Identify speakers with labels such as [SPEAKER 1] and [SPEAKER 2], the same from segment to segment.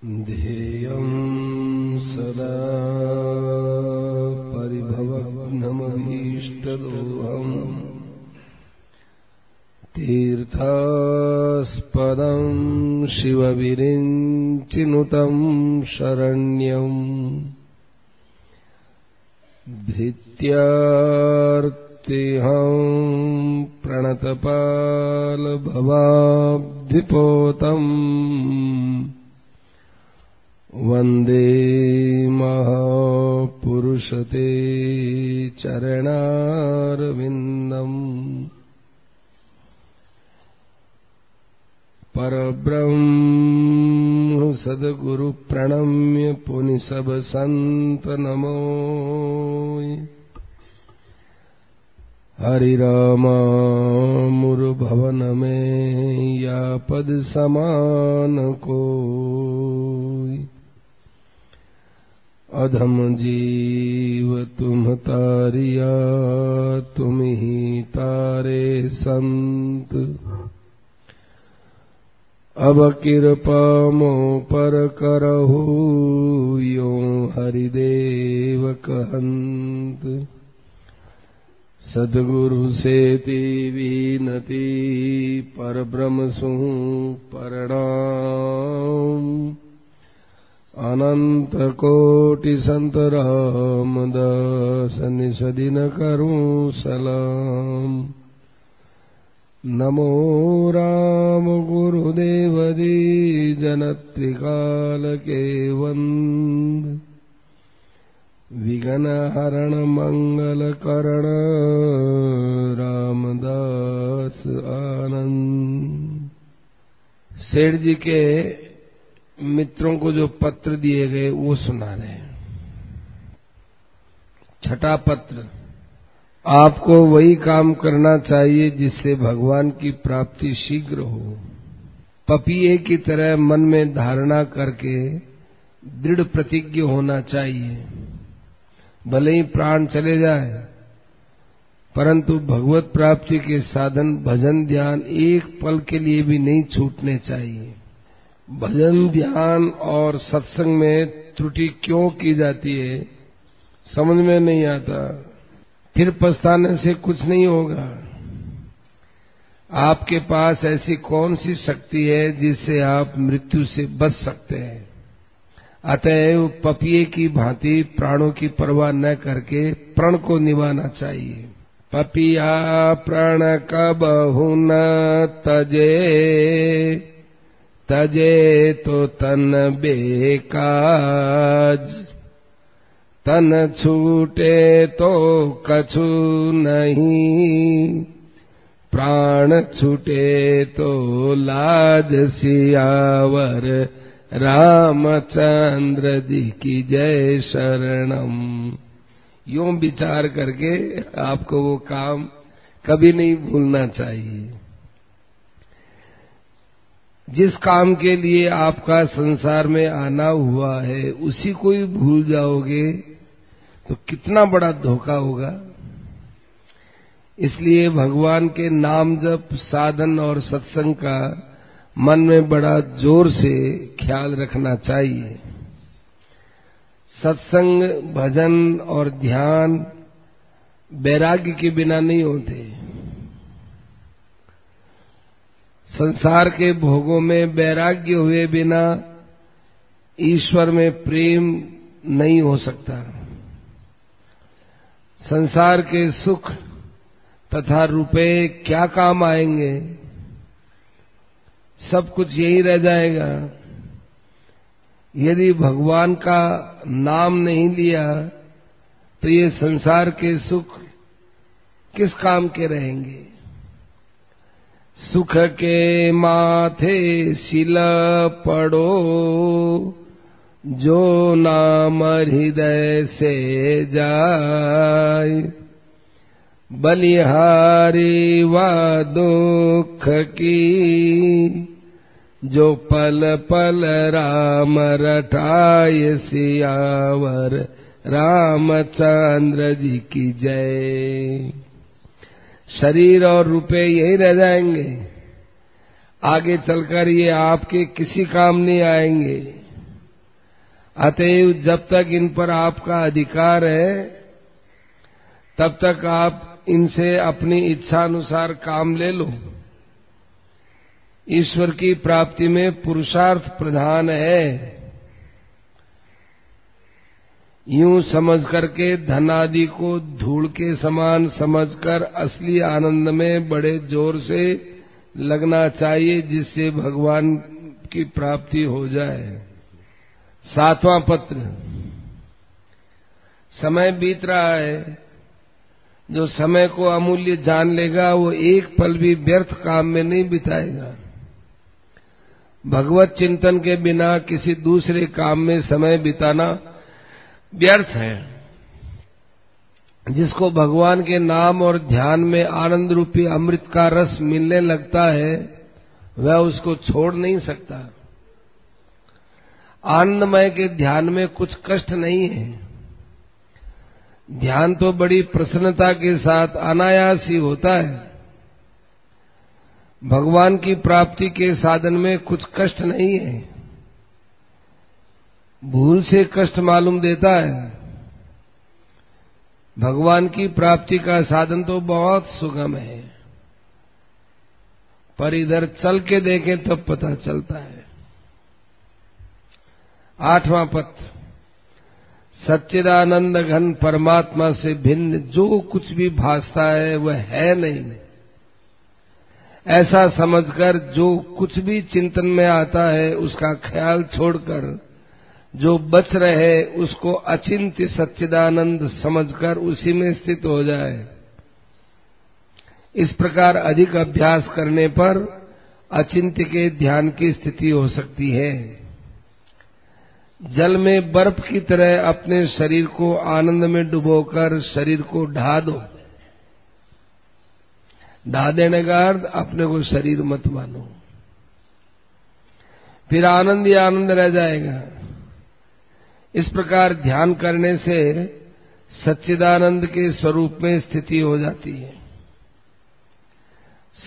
[SPEAKER 1] ेयम् सदा परिभवनमभीष्टरोहम् तीर्थास्पदम् शिवविरिञ्चिनुतम् शरण्यम् धृत्यार्त्रहम् प्रणतपालभवाब्धिपोतम् वन्दे महापुरुषते चरणारविन्दम्। परब्रह्म सद्गुरुप्रणम्य पुनिसब सन्त नमो। हरिरामामुरुभवन में या पद समान को अधम जीव तुम तारिया, तुम ही तारे संत। अब कृपा मो पर करहु, यो हरिदेव कहंत। सदगुरु से विनती, पर ब्रह्म सु प्रणाम अनन्त सन्त राम निषदिन करु सलाम् नमो राम गुरुदेवदी जनत्रिकाल के वन्द विघन रामदास आनन्द। सिर्जि के मित्रों को जो पत्र दिए गए, वो सुना रहे छठा पत्र, आपको वही काम करना चाहिए जिससे भगवान की प्राप्ति शीघ्र हो। पपिए की तरह मन में धारणा करके दृढ़ प्रतिज्ञ होना चाहिए। भले ही प्राण चले जाए, परंतु भगवत प्राप्ति के साधन, भजन, ध्यान एक पल के लिए भी नहीं छूटने चाहिए। भजन, ध्यान और सत्संग में त्रुटि क्यों की जाती है, समझ में नहीं आता। फिर पछताने से कुछ नहीं होगा। आपके पास ऐसी कौन सी शक्ति है जिससे आप मृत्यु से बच सकते हैं? अतएव पपिए की भांति प्राणों की परवाह न करके प्रण को निभाना चाहिए। पपिया प्रण कब न तजे? तजे तो तन बेकाज। तन छूटे तो कछु नहीं। प्राण छूटे तो लाज सियावर। रामचंद्र जी की जय शरणम। यूँ विचार करके आपको वो काम कभी नहीं भूलना चाहिए। जिस काम के लिए आपका संसार में आना हुआ है, उसी को ही भूल जाओगे तो कितना बड़ा धोखा होगा। इसलिए भगवान के नाम जप, साधन और सत्संग का मन में बड़ा ज़ोर से ख्याल रखना चाहिए। सत्संग, भजन और ध्यान वैराग्य के बिना नहीं होते। संसार के भोगों में वैराग्य हुए बिना ईश्वर में प्रेम नहीं हो सकता। संसार के सुख तथा रुपए क्या काम आएँगे? सब कुछ यही रह जाएगा। यदि भगवान का नाम नहीं लिया तो ये संसार के सुख किस काम के रहेंगे? सुख के माथे शिला पड़ो जो नाम हृदय से जाए बलिहारी व दुख की जो पल पल राम रटाय सियावर रामचंद्र जी की जय शरीर और रुपए यही रह जाएँगे। आगे चलकर ये आपके किसी काम नहीं आएँगे। अतएव जब तक इन पर आपका अधिकार है, तब तक आप इनसे अपनी इच्छा अनुसार काम ले लो। ईश्वर की प्राप्ति में पुरुषार्थ प्रधान है। यूँ समझ करके धन आदि को धूल के समान समझकर असली आनंद में बड़े ज़ोर से लगना चाहिए जिससे भगवान की प्राप्ति हो जाए। सातवां पत्र। समय बीत रहा है। जो समय को अमूल्य जान लेगा, वो एक पल भी व्यर्थ काम में नहीं बिताएगा। भगवत चिंतन के बिना किसी दूसरे काम में समय बिताना व्यर्थ है। जिसको भगवान के नाम और ध्यान में आनंद रूपी अमृत का रस मिलने लगता है, वह उसको छोड़ नहीं सकता। आनंदमय के ध्यान में कुछ कष्ट नहीं है। ध्यान तो बड़ी प्रसन्नता के साथ अनायास ही होता है। भगवान की प्राप्ति के साधन में कुछ कष्ट नहीं है। भूल से कष्ट मालूम देता है। भगवान की प्राप्ति का साधन तो बहुत सुगम है। पर इधर चल के देखें तब तो पता चलता है। आठवां पथ। सच्चिदानंद घन परमात्मा से भिन्न जो कुछ भी भासता है, वह है नहीं। ऐसा समझकर जो कुछ भी चिंतन में आता है, उसका ख्याल छोड़कर जो बच रहे उसको अचिंत्य सच्चिदानंद समझकर उसी में स्थित हो जाए। इस प्रकार अधिक अभ्यास करने पर अचिंत्य के ध्यान की स्थिति हो सकती है। जल में बर्फ़ की तरह अपने शरीर को आनंद में डुबोकर शरीर को ढा दो। ढा देने का अर्थ अपने को शरीर मत मानो। फिर आनंद ही आनंद रह जाएगा। इस प्रकार ध्यान करने से सच्चिदानंद के स्वरूप में स्थिति हो जाती है।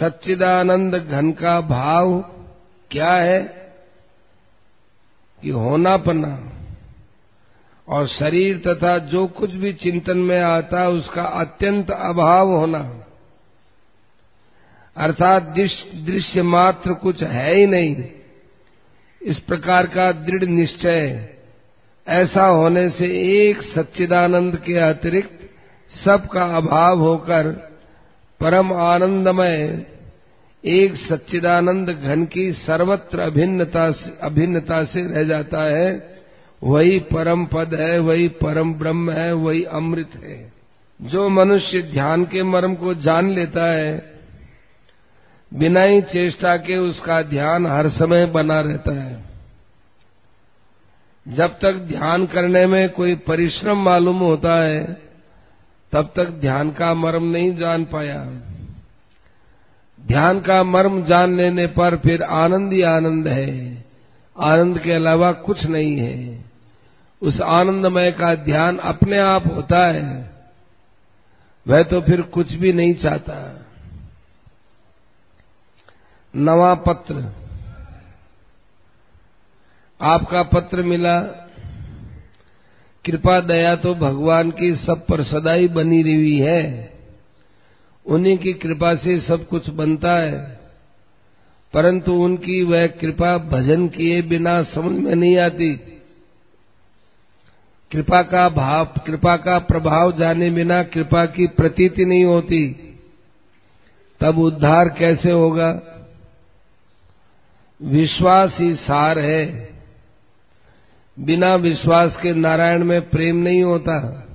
[SPEAKER 1] सच्चिदानंद घन का भाव क्या है? कि होना पना। और शरीर तथा जो कुछ भी चिंतन में आता है, उसका अत्यंत अभाव होना। अर्थात दृश्य मात्र कुछ है ही नहीं। इस प्रकार का दृढ़ निश्चय ऐसा होने से एक सच्चिदानंद के अतिरिक्त सबका अभाव होकर परम आनंदमय एक सच्चिदानंद घन की सर्वत्र अभिन्नता से अभिन्नता से रह जाता है। वही परम पद है, वही परम ब्रह्म है, वही अमृत है। जो मनुष्य ध्यान के मर्म को जान लेता है, बिना ही चेष्टा के उसका ध्यान हर समय बना रहता है। जब तक ध्यान करने में कोई परिश्रम मालूम होता है, तब तक ध्यान का मर्म नहीं जान पाया। ध्यान का मर्म जान लेने पर फिर आनंद ही आनंद है। आनंद के अलावा कुछ नहीं है। उस आनंदमय का ध्यान अपने आप होता है। वह तो फिर कुछ भी नहीं चाहता। नवा पत्र आपका पत्र मिला, कृपा दया तो भगवान की सब पर सदाई बनी रही है। उन्हीं की कृपा से सब कुछ बनता है। परंतु उनकी वह कृपा भजन किए बिना समझ में नहीं आती। कृपा का भाव, कृपा का प्रभाव जाने बिना कृपा की प्रतीति नहीं होती। तब उद्धार कैसे होगा? विश्वास ही सार है। बिना विश्वास के नारायण में प्रेम नहीं होता।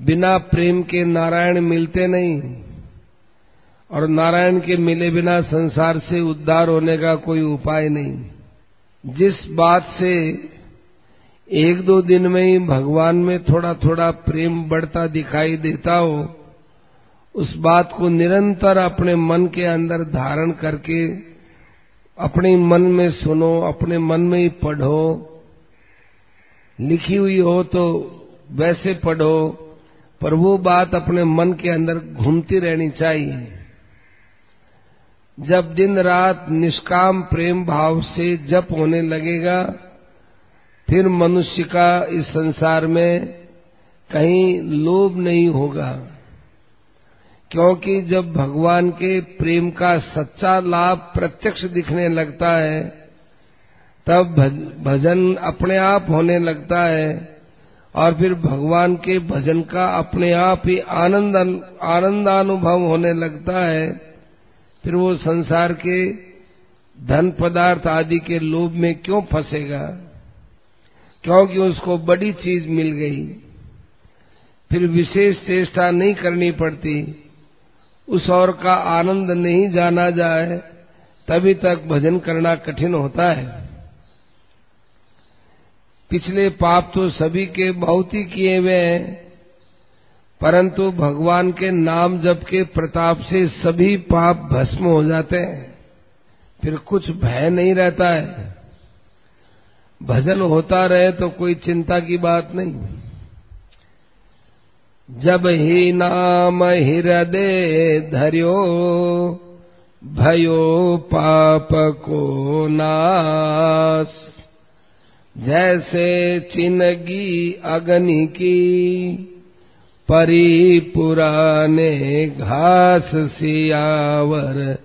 [SPEAKER 1] बिना प्रेम के नारायण मिलते नहीं। और नारायण के मिले बिना संसार से उद्धार होने का कोई उपाय नहीं। जिस बात से एक दो दिन में ही भगवान में थोड़ा थोड़ा प्रेम बढ़ता दिखाई देता हो, उस बात को निरंतर अपने मन के अंदर धारण करके, अपने मन में सुनो, अपने मन में ही पढ़ो लिखी हुई हो तो वैसे पढ़ो, पर वो बात अपने मन के अंदर घूमती रहनी चाहिए। जब दिन रात निष्काम प्रेम भाव से जप होने लगेगा, फिर मनुष्य का इस संसार में कहीं लोभ नहीं होगा, क्योंकि जब भगवान के प्रेम का सच्चा लाभ प्रत्यक्ष दिखने लगता है तब भजन अपने आप होने लगता है और फिर भगवान के भजन का अपने आप ही आनंद, आनंदानुभव होने लगता है। फिर वो संसार के धन पदार्थ आदि के लोभ में क्यों फंसेगा? क्योंकि उसको बड़ी चीज़ मिल गई। फिर विशेष चेष्टा नहीं करनी पड़ती। उस और का आनंद नहीं जाना जाए, तभी तक भजन करना कठिन होता है। पिछले पाप तो सभी के बहुत ही किए हुए हैं, परंतु भगवान के नाम जप के प्रताप से सभी पाप भस्म हो जाते हैं। फिर कुछ भय नहीं रहता है। भजन होता रहे तो कोई चिंता की बात नहीं। जब ही नाम हृदय धर्यो, भयो पाप को नाश। जैसे चिनगी अग्नि की, परी पुराने घास सियावर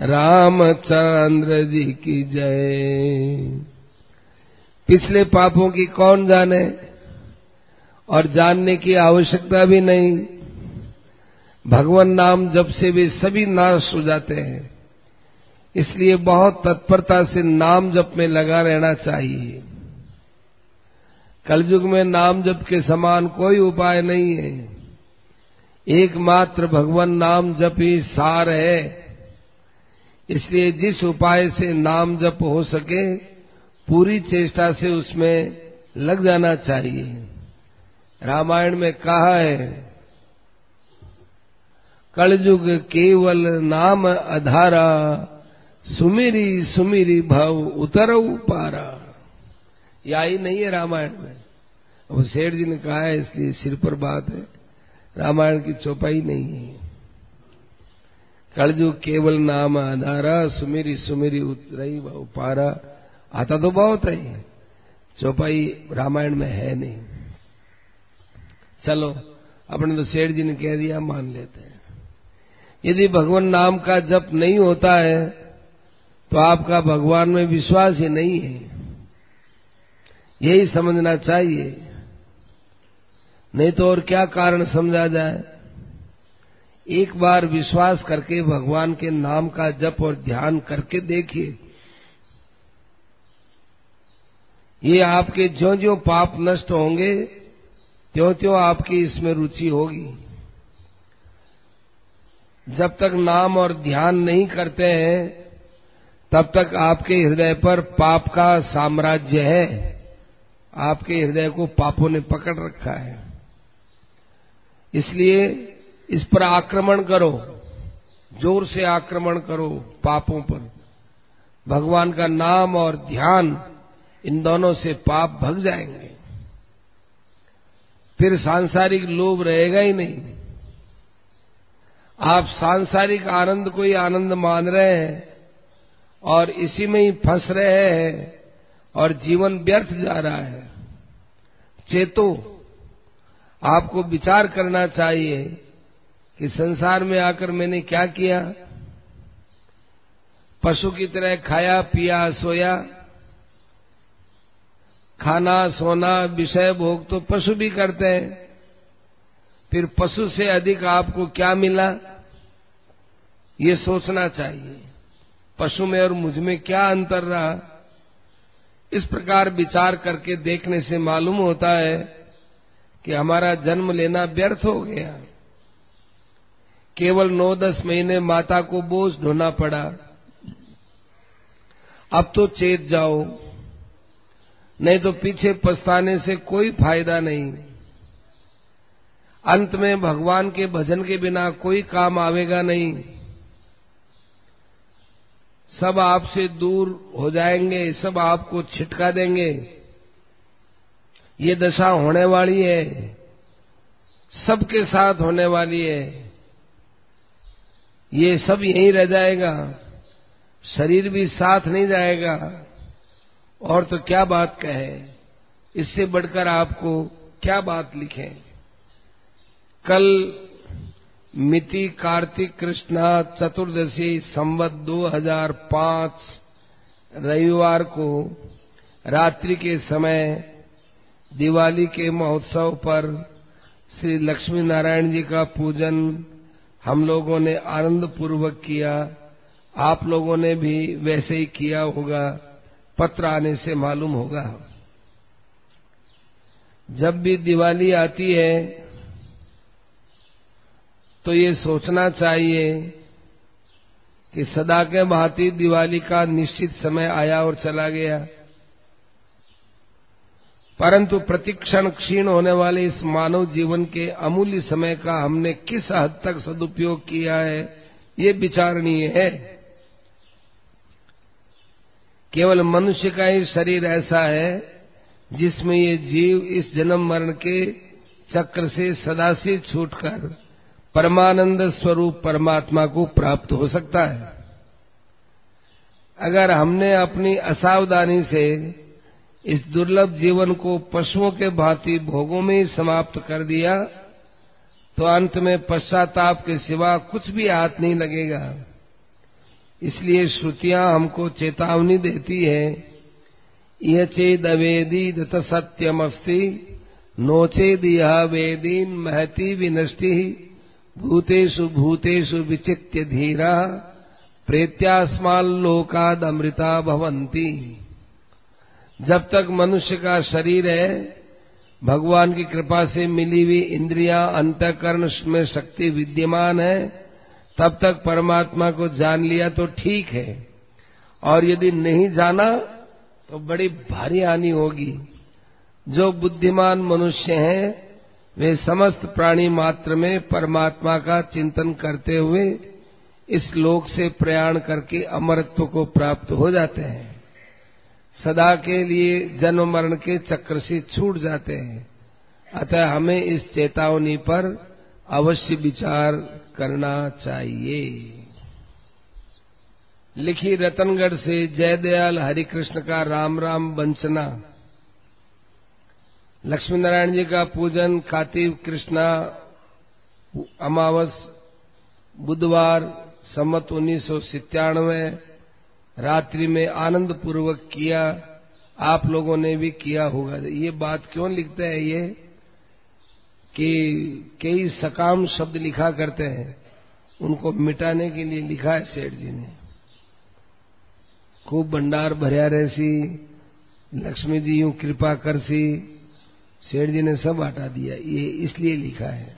[SPEAKER 1] रामचंद्र जी की जय। पिछले पापों की कौन जाने और जानने की आवश्यकता भी नहीं। भगवान नाम जब से भी सभी नाश हो जाते हैं। इसलिए बहुत तत्परता से नाम जप में लगा रहना चाहिए। कलयुग में नाम जप के समान कोई उपाय नहीं है। एकमात्र भगवान नाम जप ही सार है। इसलिए जिस उपाय से नाम जप हो सके, पूरी चेष्टा से उसमें लग जाना चाहिए। रामायण में कहा है, कलयुग केवल नाम अधारा, सुमिरी सुमिरी भव उतरऊ पारा यही नहीं है रामायण में। अब शेठ जी ने कहा है, इसलिए सिर पर बात है। रामायण की चौपाई नहीं है। कलजु केवल नाम आधारा, सुमेरी सुमेरी उतरई व उपारा। आता तो बहुत है। चौपाई रामायण में है नहीं। चलो, अपने तो शेठ जी ने कह दिया, मान लेते हैं। यदि भगवान नाम का जप नहीं होता है तो आपका भगवान में विश्वास ही नहीं है। यही समझना चाहिए। नहीं तो और क्या कारण समझा जाए? एक बार विश्वास करके भगवान के नाम का जप और ध्यान करके देखिए। ये आपके ज्यो ज्यो पाप नष्ट होंगे त्यों त्यों आपकी इसमें रुचि होगी। जब तक नाम और ध्यान नहीं करते हैं, तब तक आपके हृदय पर पाप का साम्राज्य है। आपके हृदय को पापों ने पकड़ रखा है। इसलिए इस पर आक्रमण करो, ज़ोर से आक्रमण करो पापों पर। भगवान का नाम और ध्यान इन दोनों से पाप भग जाएँगे। फिर सांसारिक लोभ रहेगा ही नहीं। आप सांसारिक आनंद को ही आनंद मान रहे हैं और इसी में ही फंस रहे हैं। और जीवन व्यर्थ जा रहा है। चेतो, आपको विचार करना चाहिए कि संसार में आकर मैंने क्या किया? पशु की तरह खाया, पिया, सोया। खाना, सोना, विषय भोग तो पशु भी करते हैं। फिर पशु से अधिक आपको क्या मिला? ये सोचना चाहिए। पशु में और मुझमें क्या अंतर रहा? इस प्रकार विचार करके देखने से मालूम होता है कि हमारा जन्म लेना व्यर्थ हो गया। केवल नौ दस महीने माता को बोझ ढोना पड़ा। अब तो चेत जाओ, नहीं तो पीछे पछताने से कोई फ़ायदा नहीं। अंत में भगवान के भजन के बिना कोई काम आवेगा नहीं। सब आपसे दूर हो जाएँगे, सब आपको छिटका देंगे। ये दशा होने वाली है, सबके साथ होने वाली है। ये सब यहीं रह जाएगा, शरीर भी साथ नहीं जाएगा। और तो क्या बात कहे, इससे बढ़कर आपको क्या बात लिखें। कल मिति कार्तिक कृष्णा चतुर्दशी संवत 2005 रविवार को रात्रि के समय दिवाली के महोत्सव पर श्री लक्ष्मी नारायण जी का पूजन हम लोगों ने आनंद पूर्वक किया। आप लोगों ने भी वैसे ही किया होगा, पत्र आने से मालूम होगा। जब भी दिवाली आती है तो ये सोचना चाहिए कि सदा के भांति दिवाली का निश्चित समय आया और चला गया। परंतु प्रतिक्षण क्षीण होने वाले इस मानव जीवन के अमूल्य समय का हमने किस हद तक सदुपयोग किया है, ये विचारणीय है। केवल मनुष्य का ही शरीर ऐसा है जिसमें ये जीव इस जन्म मरण के चक्र से सदा से छूटकर परमानंद स्वरूप परमात्मा को प्राप्त हो सकता है। अगर हमने अपनी असावधानी से इस दुर्लभ जीवन को पशुओं के भांति भोगों में ही समाप्त कर दिया तो अंत में पश्चाताप के सिवा कुछ भी हाथ नहीं लगेगा। इसलिए श्रुतियाँ हमको चेतावनी देती है यह चेद अवेदी दत सत्यमस्ति नोचेद यह वेदीन महती विनष्टि भूतेषु भूतेषु विचित्य धीरा प्रेत्यास्माल्लोकाद अमृता भवंती जब तक मनुष्य का शरीर है, भगवान की कृपा से मिली हुई इंद्रियाँ अंतकरण में शक्ति विद्यमान है, तब तक परमात्मा को जान लिया तो ठीक है। और यदि नहीं जाना तो बड़ी भारी हानि होगी। जो बुद्धिमान मनुष्य हैं वे समस्त प्राणी मात्र में परमात्मा का चिंतन करते हुए इस लोक से प्रयाण करके अमरत्व को प्राप्त हो जाते हैं। सदा के लिए जन्म मरण के चक्र से छूट जाते हैं। अतः हमें इस चेतावनी पर अवश्य विचार करना चाहिए। लिखी रतनगढ़ से जयदयाल हरिकृष्ण का राम राम वंचना। लक्ष्मी नारायण जी का पूजन कार्तिक कृष्णा, अमावस, बुधवार, सम्मत उन्नीस सौ रात्रि में आनंद पूर्वक किया, आप लोगों ने भी किया होगा। ये बात क्यों लिखते हैं ये? कि कई सकाम शब्द लिखा करते हैं, उनको मिटाने के लिए लिखा है सेठ जी ने। खूब भंडार भरिया रहसी लक्ष्मी जी यूँ कृपा कर सी सेठ जी ने सब हटा दिया, ये इसलिए लिखा है।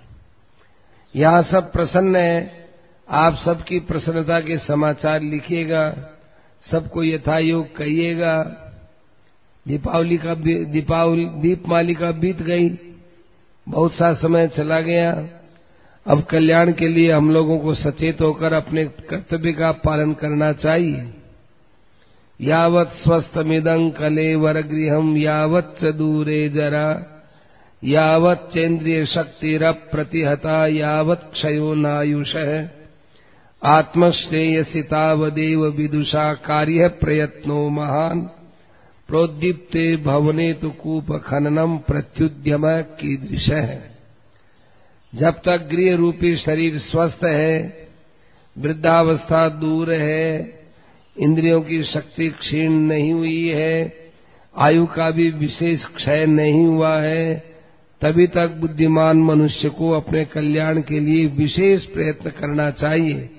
[SPEAKER 1] यहाँ सब प्रसन्न है, आप सबकी प्रसन्नता के समाचार लिखिएगा, सबको यथायोग कहिएगा। दीपावली का दीपावली दीपमाली का बीत गई, बहुत सा समय चला गया। अब कल्याण के लिए हम लोगों को सचेत होकर अपने कर्तव्य का पालन करना चाहिए। यावत स्वस्थमिदं कले वर गृहम यावत दूरे जरा। यावत चेन्द्रिय शक्तिरप प्रतिहता, यावत क्षयो नायुष। आत्मश्रेयसितावदेव विदुषा कार्य प्रयत्नो महान। प्रोद्दीप्ते भवने तो कूप खननम प्रत्युद्यम कीदृश। है जब तक गृह रूपी शरीर स्वस्थ है, वृद्धावस्था दूर है, इंद्रियों की शक्ति क्षीण नहीं हुई है, आयु का भी विशेष क्षय नहीं हुआ है तभी तक बुद्धिमान मनुष्य को अपने कल्याण के लिए विशेष प्रयत्न करना चाहिए।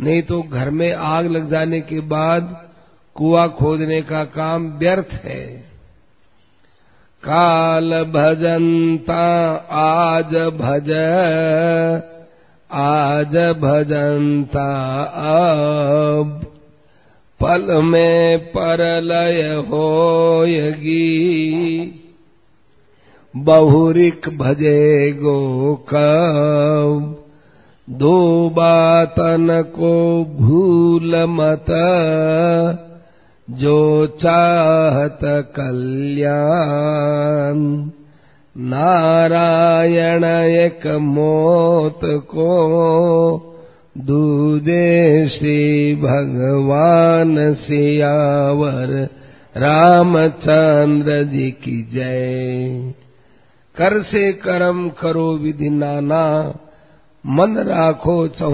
[SPEAKER 1] नहीं तो घर में आग लग जाने के बाद कुआ खोदने का काम व्यर्थ है। काल भजनता, आज भज, आज भजनता, अब पल में परलय होयगी। बहुरिक भजे गो दो बातन को भूल मत। जो चाहत कल्याण। नारायण एक मोत को दूदे श्री भगवान सियावर। रामचंद्र जी की जय। कर से कर्म करो विधि नाना मन राखो चौ